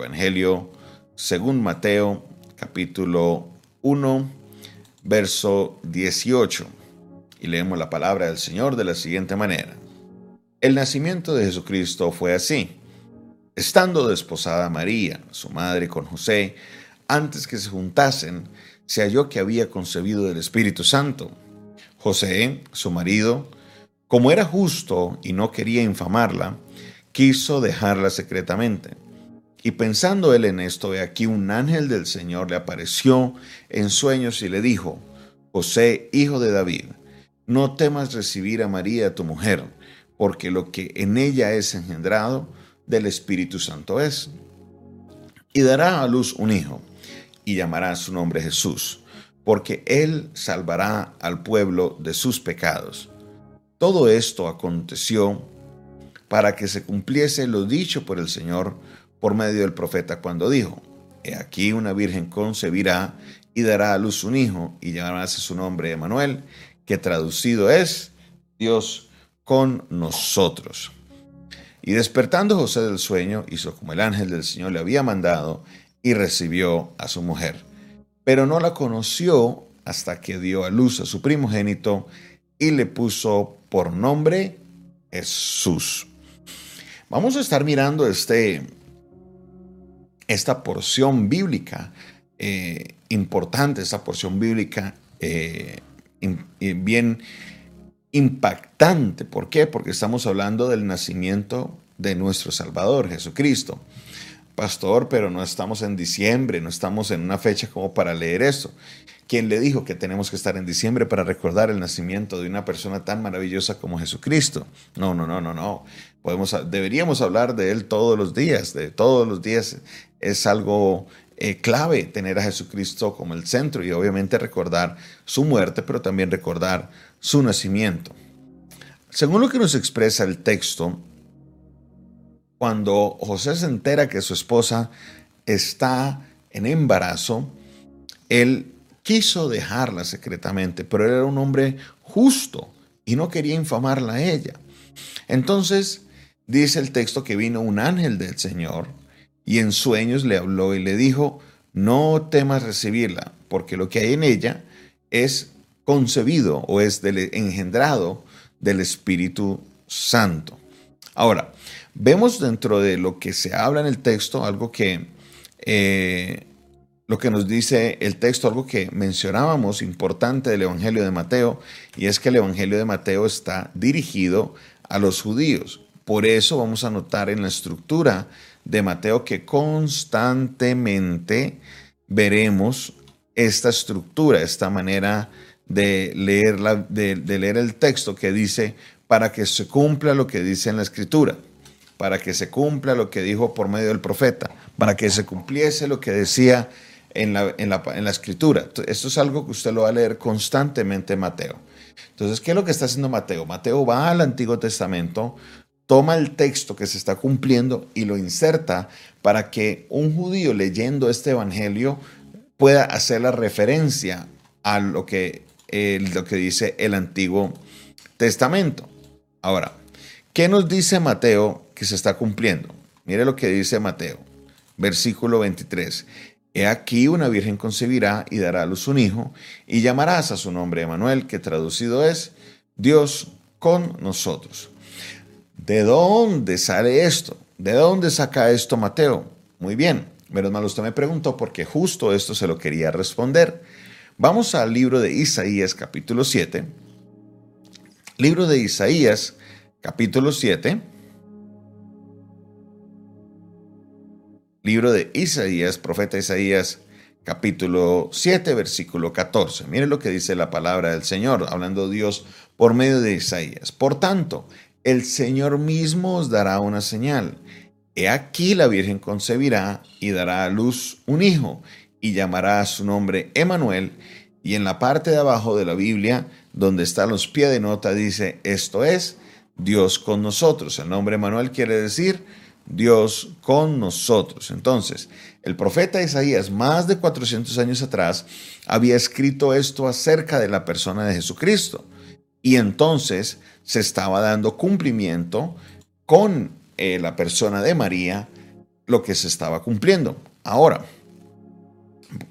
Evangelio según Mateo, capítulo 1, verso 18. Y leemos la palabra del Señor de la siguiente manera. El nacimiento de Jesucristo fue así. Estando desposada María, su madre, con José, antes que se juntasen, se halló que había concebido del Espíritu Santo. José, su marido, como era justo y no quería infamarla, quiso dejarla secretamente. Y pensando él en esto, he aquí un ángel del Señor le apareció en sueños y le dijo, José, hijo de David, no temas recibir a María tu mujer, porque lo que en ella es engendrado del Espíritu Santo es. Y dará a luz un hijo, y llamará su nombre Jesús, porque él salvará al pueblo de sus pecados. Todo esto aconteció para que se cumpliese lo dicho por el Señor por medio del profeta cuando dijo, He aquí una virgen concebirá y dará a luz un hijo y llamará su nombre Emanuel, que traducido es Dios con nosotros. Y despertando José del sueño, hizo como el ángel del Señor le había mandado y recibió a su mujer. Pero no la conoció hasta que dio a luz a su primogénito y le puso por nombre Jesús. Vamos a estar mirando este, esta porción bíblica eh, importante, esta porción bíblica eh, bien impactante. ¿Por qué? Porque estamos hablando del nacimiento de nuestro Salvador, Jesucristo. Pastor, pero no estamos en diciembre, no estamos en una fecha como para leer esto. ¿Quién le dijo que tenemos que estar en diciembre para recordar el nacimiento de una persona tan maravillosa como Jesucristo? No, no, no, no, no. Podemos, deberíamos hablar de Él todos los días, de todos los días. Es algo eh, clave tener a Jesucristo como el centro y obviamente recordar su muerte, pero también recordar su nacimiento. Según lo que nos expresa el texto, cuando José se entera que su esposa está en embarazo, él quiso dejarla secretamente, pero él era un hombre justo y no quería infamarla a ella. Entonces, dice el texto que vino un ángel del Señor y en sueños le habló y le dijo, no temas recibirla, porque lo que hay en ella es concebido o es engendrado del Espíritu Santo. Ahora, vemos dentro de lo que se habla en el texto algo que, eh, lo que nos dice el texto, algo que mencionábamos importante del Evangelio de Mateo, y es que el Evangelio de Mateo está dirigido a los judíos. Por eso vamos a notar en la estructura de Mateo que constantemente veremos esta estructura, esta manera de leer, de, leer el texto que dice para que se cumpla lo que dice en la escritura, para que se cumpla lo que dijo por medio del profeta, para que se cumpliese lo que decía en la, en la, en la escritura. Esto es algo que usted lo va a leer constantemente en Mateo. Entonces, ¿qué es lo que está haciendo Mateo? Mateo va al Antiguo Testamento, toma el texto que se está cumpliendo y lo inserta para que un judío leyendo este evangelio pueda hacer la referencia a lo que, eh, lo que dice el Antiguo Testamento. Ahora, ¿qué nos dice Mateo que se está cumpliendo? Mire lo que dice Mateo, versículo 23. He aquí una virgen concebirá y dará a luz un hijo, y llamarás a su nombre Emanuel, que traducido es Dios con nosotros. ¿De dónde sale esto? ¿De dónde saca esto Mateo? Muy bien, menos mal usted me preguntó porque justo esto se lo quería responder. Vamos al libro de Isaías capítulo 7. Libro de Isaías capítulo 7. Libro de Isaías, profeta Isaías capítulo 7, versículo 14. Mire lo que dice la palabra del Señor, hablando Dios por medio de Isaías. Por tanto, el Señor mismo os dará una señal. He aquí la Virgen concebirá y dará a luz un hijo y llamará a su nombre Emanuel. Y en la parte de abajo de la Biblia, donde están los pies de nota, dice, esto es Dios con nosotros. El nombre Emanuel quiere decir Dios con nosotros. Entonces, el profeta Isaías, más de 400 años atrás, había escrito esto acerca de la persona de Jesucristo. Y entonces se estaba dando cumplimiento con eh, la persona de María lo que se estaba cumpliendo. Ahora,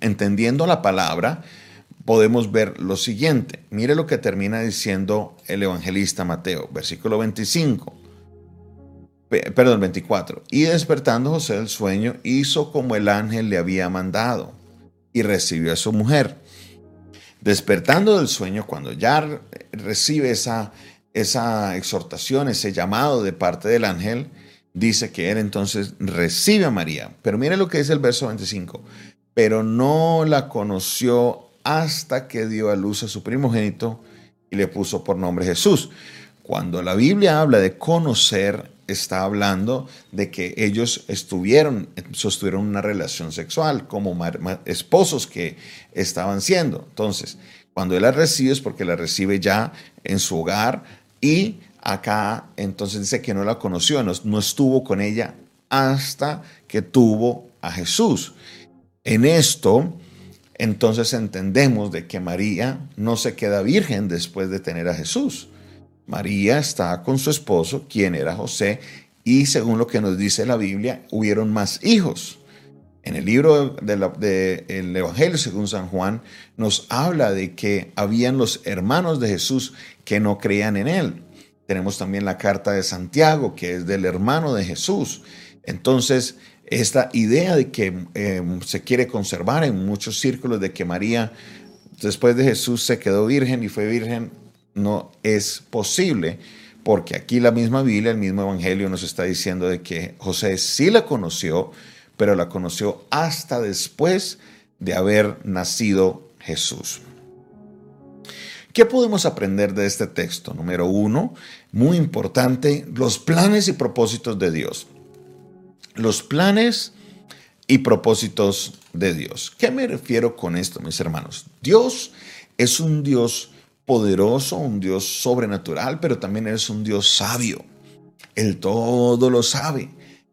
entendiendo la palabra, podemos ver lo siguiente. Mire lo que termina diciendo el evangelista Mateo, versículo 25. Perdón, 24. Y despertando José del sueño, hizo como el ángel le había mandado y recibió a su mujer. Despertando del sueño, cuando ya recibe esa, esa exhortación, ese llamado de parte del ángel, dice que él entonces recibe a María. Pero mire lo que dice el verso 25. Pero no la conoció hasta que dio a luz a su primogénito y le puso por nombre Jesús. Cuando la Biblia habla de conocer, está hablando de que ellos estuvieron, sostuvieron una relación sexual como esposos que estaban siendo. Entonces, cuando él la recibe es porque la recibe ya en su hogar y acá entonces dice que no la conoció, no, no estuvo con ella hasta que tuvo a Jesús. En esto, entonces entendemos de que María no se queda virgen después de tener a Jesús. María está con su esposo, quien era José, y según lo que nos dice la Biblia, hubieron más hijos. En el libro del Evangelio según San Juan nos habla de que habían los hermanos de Jesús que no creían en él. Tenemos también la carta de Santiago, que es del hermano de Jesús. Entonces, esta idea de que em, se quiere conservar en muchos círculos de que María, después de Jesús, se quedó virgen y fue virgen, no es posible, porque aquí la misma Biblia, el mismo Evangelio nos está diciendo de que José sí la conoció, pero la conoció hasta después de haber nacido Jesús. ¿Qué podemos aprender de este texto? Número uno, muy importante, los planes y propósitos de Dios. Los planes y propósitos de Dios. ¿Qué me refiero con esto, mis hermanos? Dios es un Dios poderoso, un Dios sobrenatural, pero también es un Dios sabio. Él todo lo sabe,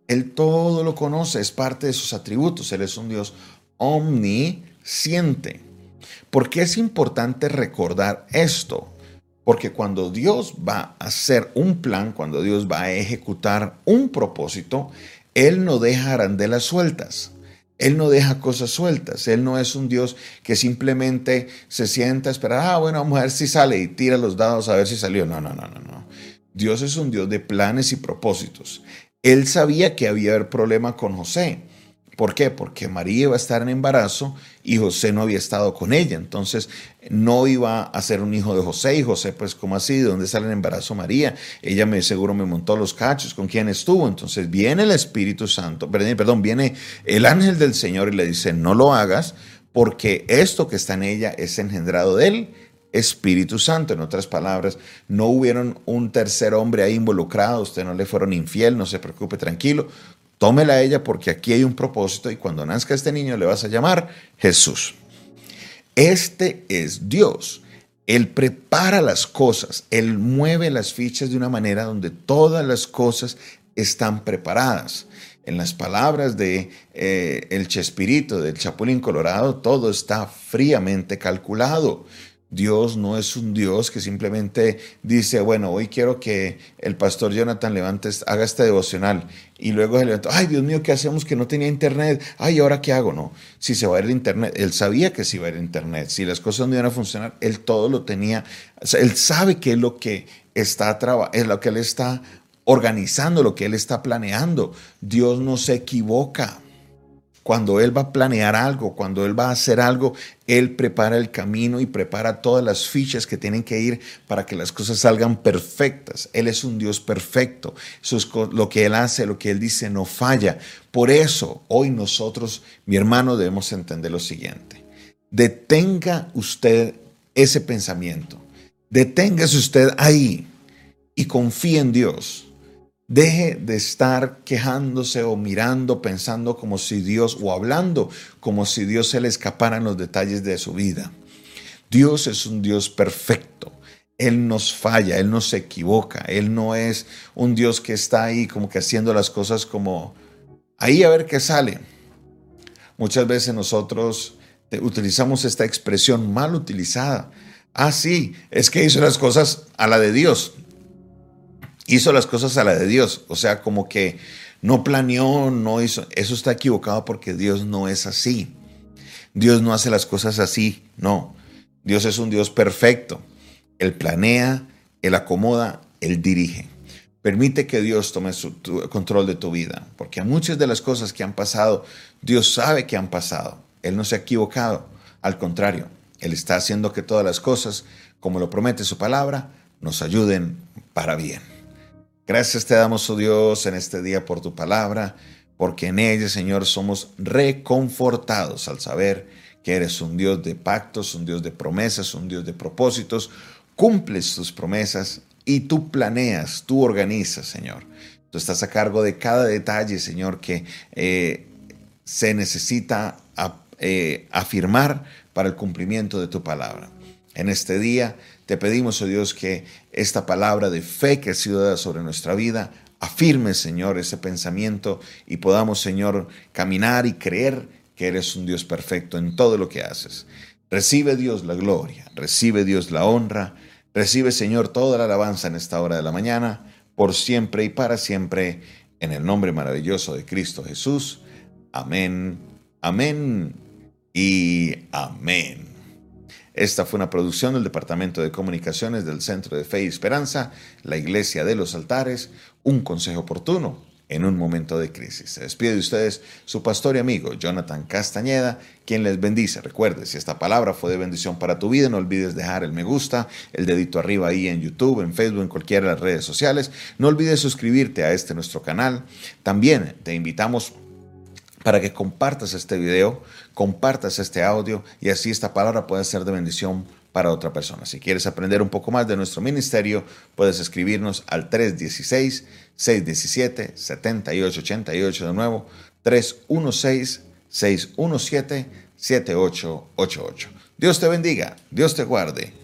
Él todo lo conoce, es parte de sus atributos. Él es un Dios omnisciente. ¿Por qué es importante recordar esto? Porque cuando Dios va a hacer un plan, cuando Dios va a ejecutar un propósito, Él no deja arandelas sueltas. Él no deja cosas sueltas. Él no es un Dios que simplemente se sienta a esperar, ah, bueno, vamos a ver si sale y tira los dados a ver si salió. No, no, no, no, no. Dios es un Dios de planes y propósitos. Él sabía que había problema con José. ¿Por qué? Porque María iba a estar en embarazo y José no había estado con ella. Entonces no iba a ser un hijo de José. Y José, pues, ¿cómo así? ¿De dónde sale el embarazo María? Ella me seguro me montó los cachos. ¿Con quién estuvo? Entonces viene el Espíritu Santo, perdón, viene el ángel del Señor y le dice, no lo hagas porque esto que está en ella es engendrado de él. Espíritu Santo. En otras palabras, no hubieron un tercer hombre ahí involucrado, usted no le fueron infiel, no se preocupe, tranquilo tómela a ella porque aquí hay un propósito y cuando nazca este niño le vas a llamar Jesús. Este es Dios. Él prepara las cosas, Él mueve las fichas de una manera donde todas las cosas están preparadas. En las palabras de eh, el Chespirito, del Chapulín Colorado, todo está fríamente calculado. Dios no es un Dios que simplemente dice, bueno, hoy quiero que el pastor Jonathan levante, haga este devocional y luego se levantó, ay Dios mío, ¿qué hacemos que no tenía internet? Ay, ¿ahora qué hago? No, si se va a ir internet, él sabía que se iba a ir internet, si las cosas no iban a funcionar, él todo lo tenía, él sabe qué es lo que está, es lo que él está organizando, lo que él está planeando. Dios no se equivoca. Cuando Él va a planear algo, cuando Él va a hacer algo, Él prepara el camino y prepara todas las fichas que tienen que ir para que las cosas salgan perfectas. Él es un Dios perfecto. Eso es lo que Él hace, lo que Él dice, no falla. Por eso, hoy nosotros, mi hermano, debemos entender lo siguiente. Detenga usted ese pensamiento. Deténgase usted ahí y confíe en Dios Deje de estar quejándose o mirando, pensando como si Dios, o hablando como si Dios se le escaparan los detalles de su vida. Dios es un Dios perfecto. Él nos falla, Él no se equivoca. Él no es un Dios que está ahí como que haciendo las cosas como ahí a ver qué sale. Muchas veces nosotros utilizamos esta expresión mal utilizada. Ah, sí, es que hizo las cosas a la de Dios hizo las cosas a la de Dios. O sea, como que no planeó, no hizo. Eso está equivocado porque Dios no es así. Dios no hace las cosas así, no. Dios es un Dios perfecto. Él planea, Él acomoda, Él dirige. Permite que Dios tome su, control de tu vida, porque a muchas de las cosas que han pasado, Dios sabe que han pasado. Él no se ha equivocado. Al contrario, Él está haciendo que todas las cosas, como lo promete su palabra, nos ayuden para bien. Gracias te damos, oh Dios, en este día por tu palabra, porque en ella, Señor, somos reconfortados al saber que eres un Dios de pactos, un Dios de promesas, un Dios de propósitos, cumples tus promesas y tú planeas, tú organizas, Señor. Tú estás a cargo de cada detalle, Señor, que eh, se necesita eh, afirmar para el cumplimiento de tu palabra. En este día te pedimos, oh Dios, que esta palabra de fe que ha sido dada sobre nuestra vida afirme, Señor, ese pensamiento y podamos, Señor, caminar y creer que eres un Dios perfecto en todo lo que haces. Recibe Dios la gloria, recibe Dios la honra, recibe, Señor, toda la alabanza en esta hora de la mañana, por siempre y para siempre, en el nombre maravilloso de Cristo Jesús. Amén, amén y amén. Esta fue una producción del Departamento de Comunicaciones del Centro de Fe y Esperanza, la Iglesia de los Altares, un consejo oportuno en un momento de crisis. Se despide de ustedes su pastor y amigo Jonathan Castañeda, quien les bendice. Recuerde, si esta palabra fue de bendición para tu vida, no olvides dejar el me gusta, el dedito arriba ahí en YouTube, en Facebook, en cualquiera de las redes sociales. No olvides suscribirte a este nuestro canal. También te invitamos para que compartas este video, compartas este audio y así esta palabra pueda ser de bendición para otra persona. Si quieres aprender un poco más de nuestro ministerio, puedes escribirnos al 316-617-7888 de nuevo, 316-617-7888. Dios te bendiga, Dios te guarde.